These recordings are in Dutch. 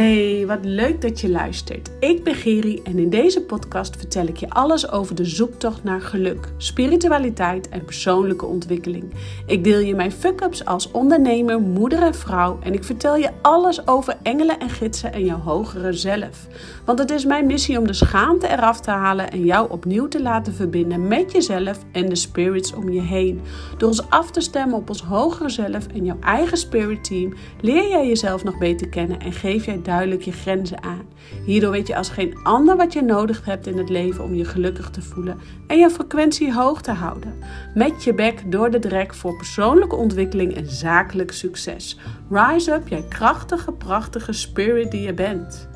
Hey, wat leuk dat je luistert. Ik ben Geri en in deze podcast vertel ik je alles over de zoektocht naar geluk, spiritualiteit en persoonlijke ontwikkeling. Ik deel je mijn fuck-ups als ondernemer, moeder en vrouw en ik vertel je alles over engelen en gidsen en jouw hogere zelf. Want het is mijn missie om de schaamte eraf te halen en jou opnieuw te laten verbinden met jezelf en de spirits om je heen. Door ons af te stemmen op ons hogere zelf en jouw eigen spirit team leer jij jezelf nog beter kennen en geef jij duidelijk je grenzen aan. Hierdoor weet je als geen ander wat je nodig hebt in het leven om je gelukkig te voelen en je frequentie hoog te houden. Met je bek door de drek voor persoonlijke ontwikkeling en zakelijk succes. Rise up, jij krachtige, prachtige spirit die je bent.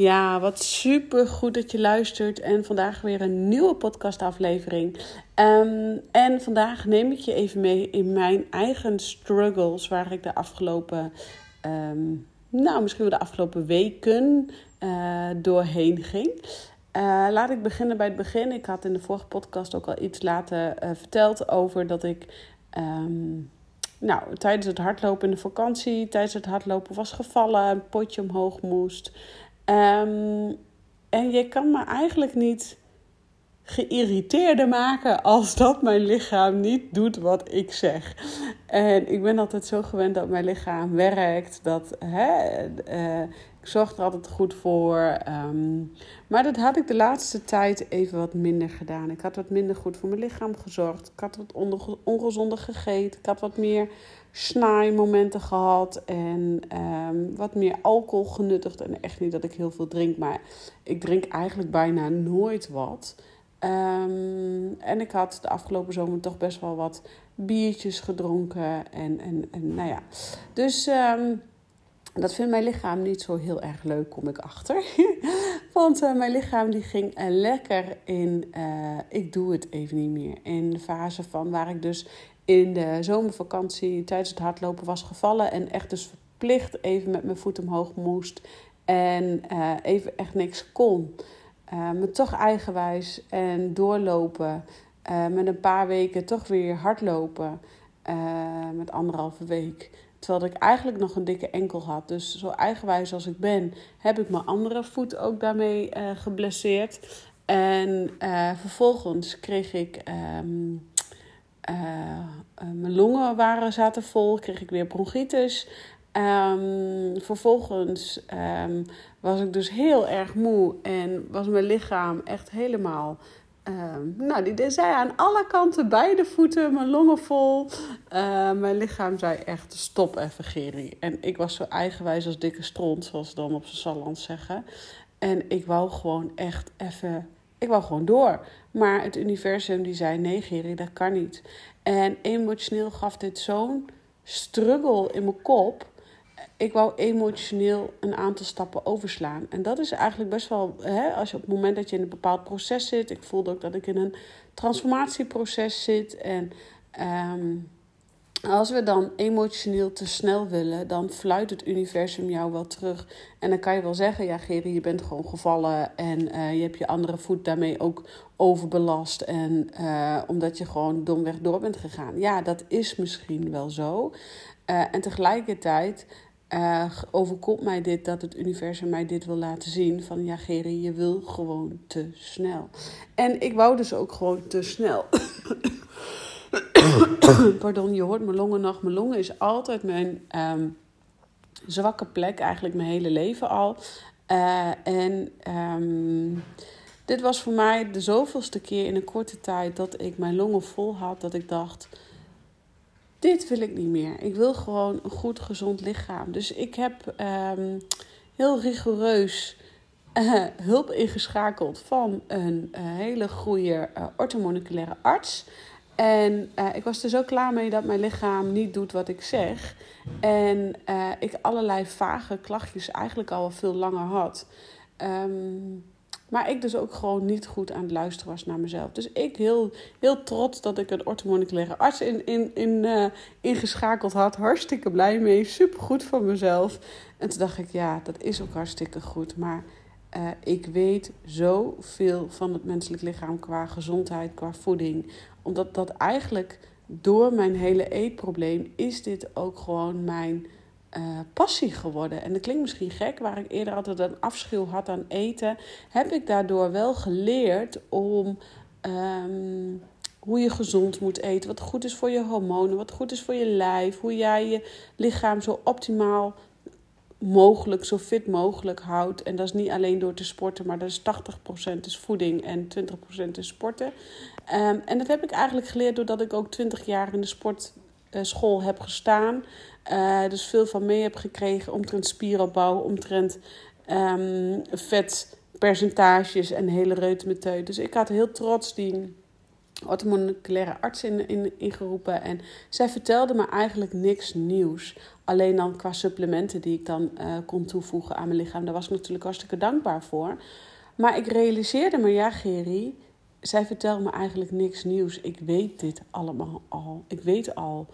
Ja, wat super goed dat je luistert. En vandaag weer een nieuwe podcastaflevering. Um, en vandaag neem ik je even mee in mijn eigen struggles, waar ik de afgelopen, um, nou misschien wel de afgelopen weken uh, doorheen ging. Uh, laat ik beginnen bij het begin. Ik had in de vorige podcast ook al iets laten uh, verteld over dat ik. Um, nou, tijdens het hardlopen in de vakantie, tijdens het hardlopen was gevallen, een potje omhoog moest. Um, en je kan me eigenlijk niet geïrriteerder maken als dat mijn lichaam niet doet wat ik zeg. En ik ben altijd zo gewend dat mijn lichaam werkt. Dat, hè, uh, ik zorg er altijd goed voor. Um, maar dat had ik de laatste tijd even wat minder gedaan. Ik had wat minder goed voor mijn lichaam gezorgd. Ik had wat ongezonder gegeten. Ik had wat meer snaaimomenten gehad. En um, wat meer alcohol genuttigd. En echt niet dat ik heel veel drink. Maar ik drink eigenlijk bijna nooit wat. Um, en ik had de afgelopen zomer toch best wel wat biertjes gedronken. En, en, en nou ja. Dus um, dat vindt mijn lichaam niet zo heel erg leuk, kom ik achter. Want uh, mijn lichaam die ging uh, lekker in, uh, ik doe het even niet meer. In de fase van waar ik dus in de zomervakantie tijdens het hardlopen was gevallen. En echt dus verplicht even met mijn voet omhoog moest. En even echt niks kon. Uh, me toch eigenwijs en doorlopen. Uh, met een paar weken toch weer hardlopen. Uh, met anderhalve week. Terwijl ik eigenlijk nog een dikke enkel had. Dus zo eigenwijs als ik ben, heb ik mijn andere voet ook daarmee geblesseerd. En vervolgens kreeg ik. Um, mijn longen waren, zaten vol, kreeg ik weer bronchitis. Um, vervolgens um, was ik dus heel erg moe en was mijn lichaam echt helemaal. Um, nou, die zei aan alle kanten, beide voeten, mijn longen vol. Mijn lichaam zei echt: stop even, Geri. En ik was zo eigenwijs als dikke stront, zoals ze dan op zijn Salland zeggen. En ik wou gewoon echt even. Ik wou gewoon door. Maar het universum die zei: nee, Geri, dat kan niet. En emotioneel gaf dit zo'n struggle in mijn kop ik wou emotioneel een aantal stappen overslaan. En dat is eigenlijk best wel, hè, als je op het moment dat je in een bepaald proces zit. Ik voelde ook dat ik in een transformatieproces zit. En um, als we dan emotioneel te snel willen, dan fluit het universum jou wel terug. En dan kan je wel zeggen, ja Geri, je bent gewoon gevallen en uh, je hebt je andere voet daarmee ook overbelast. En uh, omdat je gewoon domweg door bent gegaan. Ja, dat is misschien wel zo. Uh, en tegelijkertijd overkomt mij dit dat het universum mij dit wil laten zien. Van ja, Geri, je wil gewoon te snel. En ik wou dus ook gewoon te snel. Pardon, je hoort mijn longen nog. Mijn longen is altijd mijn um, zwakke plek, eigenlijk mijn hele leven al. Uh, en um, dit was voor mij de zoveelste keer in een korte tijd dat ik mijn longen vol had. Dat ik dacht dit wil ik niet meer. Ik wil gewoon een goed, gezond lichaam. Dus ik heb um, heel rigoureus uh, hulp ingeschakeld van een uh, hele goede uh, orthomoleculaire arts. En ik was er zo klaar mee dat mijn lichaam niet doet wat ik zeg. En ik allerlei vage klachtjes eigenlijk al veel langer had. Um, maar ik dus ook gewoon niet goed aan het luisteren was naar mezelf. Dus ik heel, heel trots dat ik een orthomoleculaire arts in, in, in, uh, ingeschakeld had. Hartstikke blij mee. Super goed van mezelf. En toen dacht ik, ja, dat is ook hartstikke goed. Maar uh, ik weet zoveel van het menselijk lichaam qua gezondheid, qua voeding. Omdat dat eigenlijk door mijn hele eetprobleem is dit ook gewoon mijn uh, passie geworden. En dat klinkt misschien gek, waar ik eerder altijd een afschuw had aan eten, heb ik daardoor wel geleerd om ehm, hoe je gezond moet eten, wat goed is voor je hormonen, wat goed is voor je lijf, hoe jij je lichaam zo optimaal mogelijk, zo fit mogelijk houdt. En dat is niet alleen door te sporten, maar dat is 80% is voeding en 20% is sporten. Ehm, en dat heb ik eigenlijk geleerd doordat ik ook 20 jaar in de sportschool heb gestaan. Uh, dus veel van mee heb gekregen omtrent spieropbouw, omtrent um, vetpercentages en hele reutemeteut. Dus ik had heel trots die orthomoleculaire arts in, in, ingeroepen. En zij vertelde me eigenlijk niks nieuws. Alleen dan qua supplementen die ik dan uh, kon toevoegen aan mijn lichaam. Daar was ik natuurlijk hartstikke dankbaar voor. Maar ik realiseerde me, ja Gerry, zij vertelde me eigenlijk niks nieuws. Ik weet dit allemaal al. Ik weet al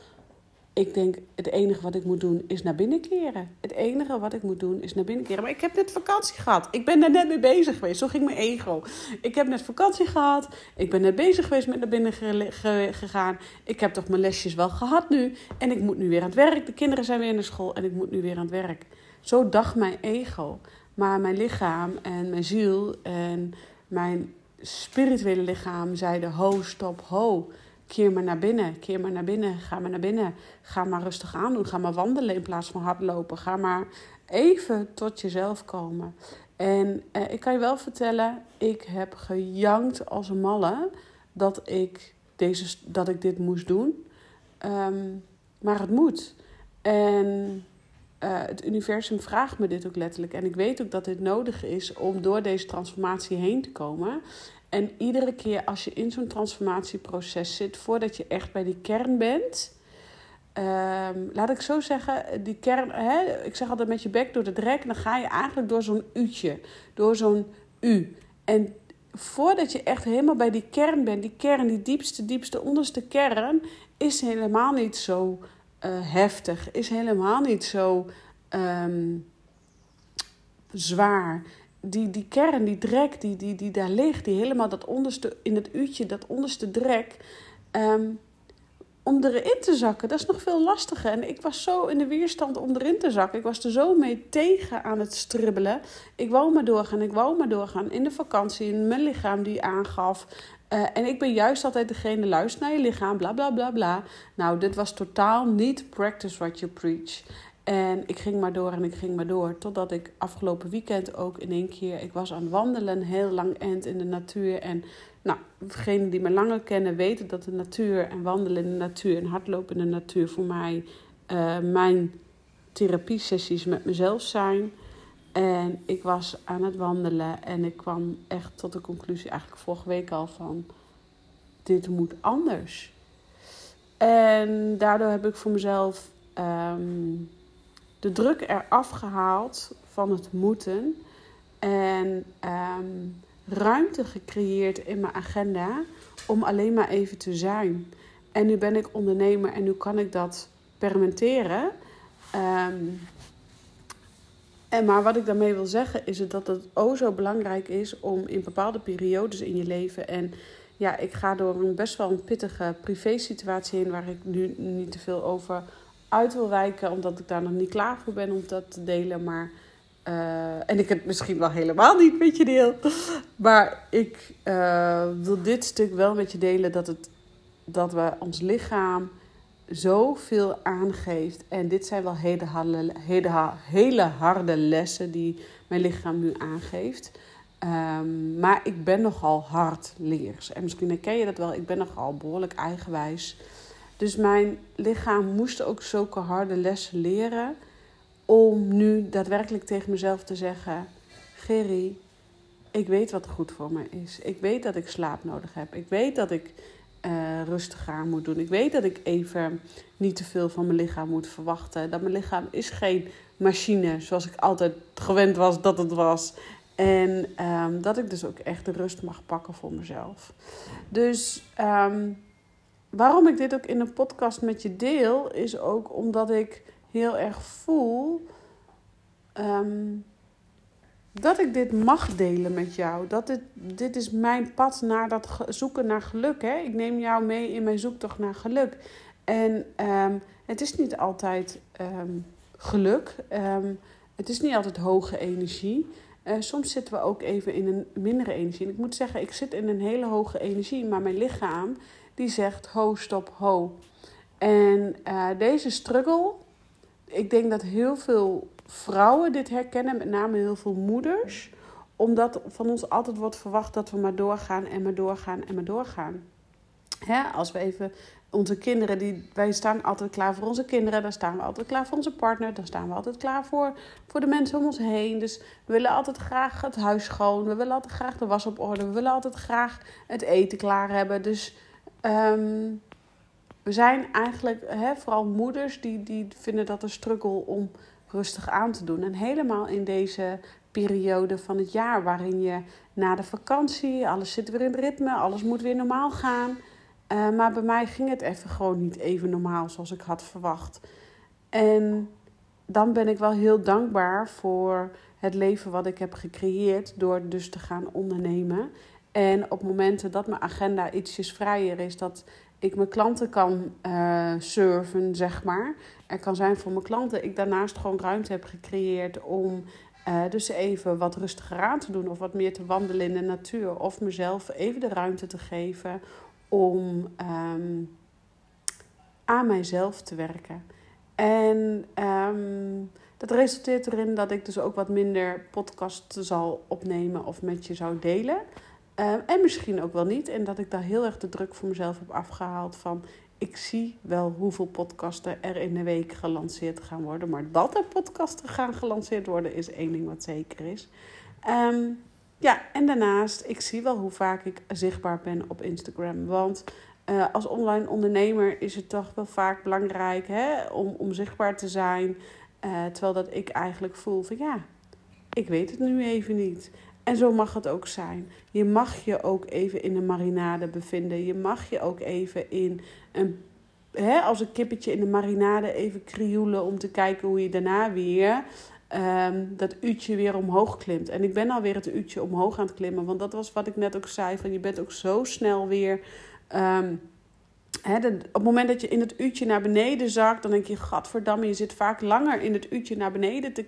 ik denk, het enige wat ik moet doen is naar binnen keren. Het enige wat ik moet doen is naar binnen keren. Maar ik heb net vakantie gehad. Ik ben daar net mee bezig geweest. Zo ging mijn ego. Ik heb net vakantie gehad. Ik ben net bezig geweest met naar binnen gegaan. Ik heb toch mijn lesjes wel gehad nu. En ik moet nu weer aan het werk. De kinderen zijn weer naar school en ik moet nu weer aan het werk. Zo dacht mijn ego. Maar mijn lichaam en mijn ziel en mijn spirituele lichaam zeiden: ho, stop, ho. Keer maar naar binnen, keer maar naar binnen, ga maar naar binnen. Ga maar rustig aan doen, ga maar wandelen in plaats van hardlopen. Ga maar even tot jezelf komen. En eh, ik kan je wel vertellen, ik heb gejankt als een malle dat ik, deze, dat ik dit moest doen. Ehm, maar het moet. En uh, het universum vraagt me dit ook letterlijk. En ik weet ook dat dit nodig is om door deze transformatie heen te komen. En iedere keer als je in zo'n transformatieproces zit, voordat je echt bij die kern bent. Ehm, laat ik zo zeggen, die kern, hè, ik zeg altijd met je bek door de drek, dan ga je eigenlijk door zo'n u'tje, door zo'n u. En voordat je echt helemaal bij die kern bent, die kern, die diepste, diepste, onderste kern, is helemaal niet zo uh, heftig, is helemaal niet zo um, zwaar die, die kern, die drek die, die, die daar ligt, die helemaal dat onderste, in het uurtje, dat onderste drek, um, om erin te zakken, dat is nog veel lastiger. En ik was zo in de weerstand om erin te zakken. Ik was er zo mee tegen aan het stribbelen. Ik wou maar doorgaan, ik wou maar doorgaan. In de vakantie, in mijn lichaam die aangaf. Uh, en ik ben juist altijd degene, luister naar je lichaam, bla bla bla bla. Nou, dit was totaal niet practice what you preach. En ik ging maar door en ik ging maar door. Totdat ik afgelopen weekend ook in één keer. Ik was aan het wandelen, heel lang end in de natuur. En nou, degenen die me langer kennen weten dat de natuur en wandelen in de natuur en hardlopen in de natuur voor mij uh, mijn therapiesessies met mezelf zijn. En ik was aan het wandelen en ik kwam echt tot de conclusie, eigenlijk vorige week al, van dit moet anders. En daardoor heb ik voor mezelf um, de druk eraf gehaald van het moeten. En um, ruimte gecreëerd in mijn agenda om alleen maar even te zijn. En nu ben ik ondernemer en nu kan ik dat permitteren. Um, en maar wat ik daarmee wil zeggen is dat het o zo belangrijk is om in bepaalde periodes in je leven. En ja, ik ga door een best wel een pittige privé situatie heen waar ik nu niet te veel over uit wil wijken, omdat ik daar nog niet klaar voor ben om dat te delen. Maar, uh, en ik het misschien wel helemaal niet met je deel. Maar ik uh, wil dit stuk wel met je delen dat, het, dat we ons lichaam zoveel aangeeft. En dit zijn wel hele harde, hele, harde lessen die mijn lichaam nu aangeeft. Um, maar ik ben nogal hardleers. En misschien herken je dat wel. Ik ben nogal behoorlijk eigenwijs. Dus mijn lichaam moest ook zulke harde lessen leren om nu daadwerkelijk tegen mezelf te zeggen: Gerry, ik weet wat goed voor me is. Ik weet dat ik slaap nodig heb. Ik weet dat ik uh, rustig aan moet doen. Ik weet dat ik even niet te veel van mijn lichaam moet verwachten. Dat mijn lichaam is geen machine zoals ik altijd gewend was dat het was. En um, dat ik dus ook echt de rust mag pakken voor mezelf. Dus um, waarom ik dit ook in een podcast met je deel, is ook omdat ik heel erg voel. Um, dat ik dit mag delen met jou. Dat dit, dit is mijn pad naar dat zoeken naar geluk. Hè? Ik neem jou mee in mijn zoektocht naar geluk. En um, het is niet altijd um, geluk. Het is niet altijd hoge energie. Uh, soms zitten we ook even in een mindere energie. En ik moet zeggen, ik zit in een hele hoge energie, maar mijn lichaam die zegt ho, stop, ho. En uh, deze struggle, ik denk dat heel veel vrouwen dit herkennen, met name heel veel moeders. Omdat van ons altijd wordt verwacht dat we maar doorgaan en maar doorgaan en maar doorgaan. Hè, als we even onze kinderen, die, wij staan altijd klaar voor onze kinderen, dan staan we altijd klaar voor onze partner, dan staan we altijd klaar voor, voor de mensen om ons heen. Dus we willen altijd graag het huis schoon, we willen altijd graag de was op orde, we willen altijd graag het eten klaar hebben. Dus um, we zijn eigenlijk, hè, vooral moeders, die, die vinden dat een struggle om rustig aan te doen. En helemaal in deze periode van het jaar waarin je na de vakantie, alles zit weer in het ritme, alles moet weer normaal gaan. Uh, maar bij mij ging het even gewoon niet even normaal zoals ik had verwacht. En dan ben ik wel heel dankbaar voor het leven wat ik heb gecreëerd door dus te gaan ondernemen. En op momenten dat mijn agenda ietsjes vrijer is, dat ik mijn klanten kan uh, surfen, zeg maar. Er kan zijn voor mijn klanten. Ik daarnaast gewoon ruimte heb gecreëerd om uh, dus even wat rustiger aan te doen. Of wat meer te wandelen in de natuur. Of mezelf even de ruimte te geven om um, aan mijzelf te werken. En um, dat resulteert erin dat ik dus ook wat minder podcast zal opnemen of met je zou delen. Uh, en misschien ook wel niet. En dat ik daar heel erg de druk voor mezelf heb afgehaald van... ik zie wel hoeveel podcasten er in de week gelanceerd gaan worden. Maar dat er podcasten gaan gelanceerd worden is één ding wat zeker is. Um, ja, en daarnaast, ik zie wel hoe vaak ik zichtbaar ben op Instagram. Want uh, als online ondernemer is het toch wel vaak belangrijk hè, om, om zichtbaar te zijn. Uh, terwijl dat ik eigenlijk voel van ja, ik weet het nu even niet. En zo mag het ook zijn. Je mag je ook even in een marinade bevinden. Je mag je ook even in een, hè, als een kippetje in de marinade even krioelen om te kijken hoe je daarna weer um, dat uurtje weer omhoog klimt. En ik ben alweer het uurtje omhoog aan het klimmen. Want dat was wat ik net ook zei. Van je bent ook zo snel weer. Um, de, op het moment dat je in het uurtje naar beneden zakt, dan denk je: Gadverdamme, je zit vaak langer in het uurtje naar beneden te,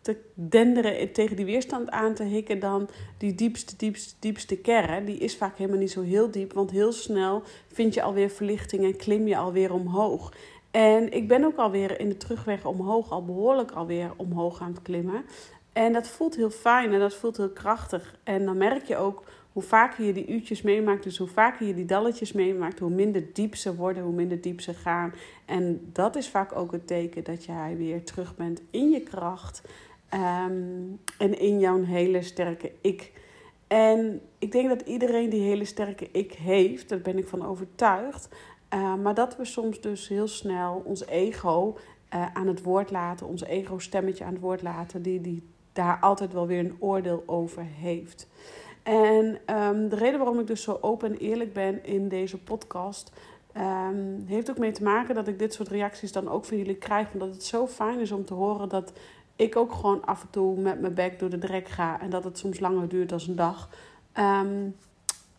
te denderen, tegen die weerstand aan te hikken dan die diepste, diepste, diepste kern. Die is vaak helemaal niet zo heel diep, want heel snel vind je alweer verlichting en klim je alweer omhoog. En ik ben ook alweer in de terugweg omhoog, al behoorlijk alweer omhoog aan het klimmen. En dat voelt heel fijn en dat voelt heel krachtig. En dan merk je ook hoe vaker je die uurtjes meemaakt, dus hoe vaker je die dalletjes meemaakt, hoe minder diep ze worden, hoe minder diep ze gaan. En dat is vaak ook het teken dat jij weer terug bent in je kracht um, en in jouw hele sterke ik. En ik denk dat iedereen die hele sterke ik heeft, daar ben ik van overtuigd. Uh, maar dat we soms dus heel snel ons ego uh, aan het woord laten, ons ego-stemmetje aan het woord laten, die, die daar altijd wel weer een oordeel over heeft. En um, de reden waarom ik dus zo open en eerlijk ben in deze podcast, um, heeft ook mee te maken dat ik dit soort reacties dan ook van jullie krijg. Omdat het zo fijn is om te horen dat ik ook gewoon af en toe met mijn bek door de drek ga en dat het soms langer duurt dan een dag. Um,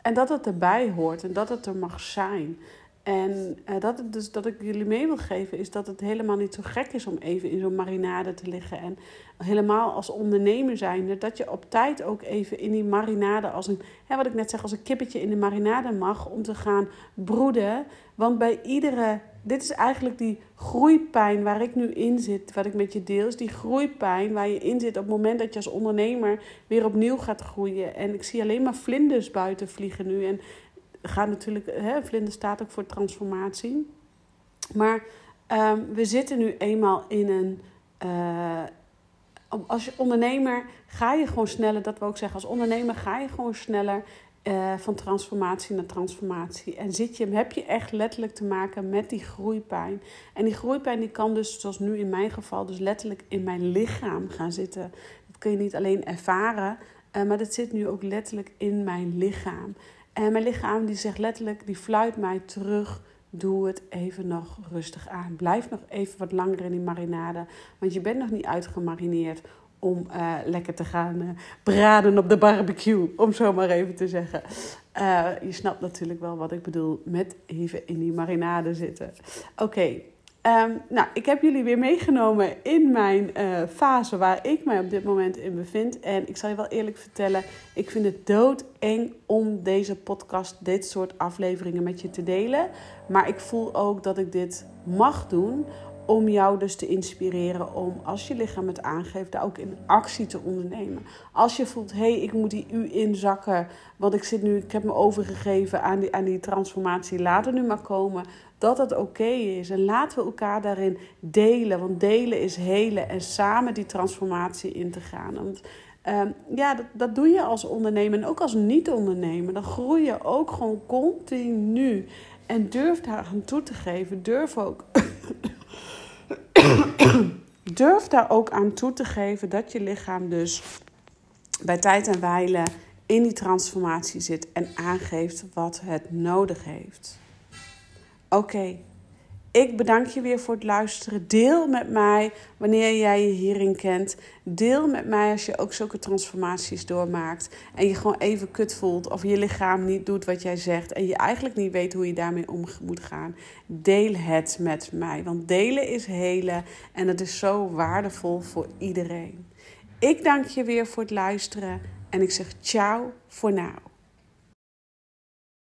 en dat het erbij hoort en dat het er mag zijn. En uh, dat, het dus, dat ik jullie mee wil geven is dat het helemaal niet zo gek is om even in zo'n marinade te liggen. En helemaal als ondernemer zijnde, dat je op tijd ook even in die marinade, als een, hè, wat ik net zeg, als een kippetje in de marinade mag om te gaan broeden. Want bij iedere, dit is eigenlijk die groeipijn waar ik nu in zit, wat ik met je deel, is die groeipijn waar je in zit op het moment dat je als ondernemer weer opnieuw gaat groeien. En ik zie alleen maar vlinders buiten vliegen nu. En gaat natuurlijk, hè, vlinder staat ook voor transformatie. Maar um, we zitten nu eenmaal in een. Uh, als je ondernemer ga je gewoon sneller, dat we ook zeggen, als ondernemer ga je gewoon sneller uh, van transformatie naar transformatie. En zit je, heb je echt letterlijk te maken met die groeipijn. En die groeipijn die kan dus, zoals nu in mijn geval, dus letterlijk in mijn lichaam gaan zitten. Dat kun je niet alleen ervaren, uh, maar dat zit nu ook letterlijk in mijn lichaam. En mijn lichaam die zegt letterlijk, die fluit mij terug. Doe het even nog rustig aan. Blijf nog even wat langer in die marinade. Want je bent nog niet uitgemarineerd om uh, lekker te gaan uh, braden op de barbecue, om zo maar even te zeggen. Uh, je snapt natuurlijk wel wat ik bedoel met even in die marinade zitten. Oké, um, nou, ik heb jullie weer meegenomen in mijn fase waar ik mij op dit moment in bevind. En ik zal je wel eerlijk vertellen, ik vind het doodeng om deze podcast, dit soort afleveringen met je te delen. Maar ik voel ook dat ik dit mag doen om jou dus te inspireren om als je lichaam het aangeeft, daar ook in actie te ondernemen. Als je voelt, hé, hey, ik moet die U inzakken, want ik zit nu, ik heb me overgegeven aan die, aan die transformatie, laat het nu maar komen. Dat het oké is. En laten we elkaar daarin delen. Want delen is helen en samen die transformatie in te gaan. Want um, ja, dat, dat doe je als ondernemer en ook als niet-ondernemer. Dan groei je ook gewoon continu. En durf daar aan toe te geven. Durf ook Durf daar ook aan toe te geven dat je lichaam dus bij tijd en wijle in die transformatie zit en aangeeft wat het nodig heeft. Oké, ik bedank je weer voor het luisteren. Deel met mij wanneer jij je hierin kent. Deel met mij als je ook zulke transformaties doormaakt. En je gewoon even kut voelt. Of je lichaam niet doet wat jij zegt. En je eigenlijk niet weet hoe je daarmee om moet gaan. Deel het met mij. Want delen is helen. En het is zo waardevol voor iedereen. Ik dank je weer voor het luisteren. En ik zeg ciao voor nu.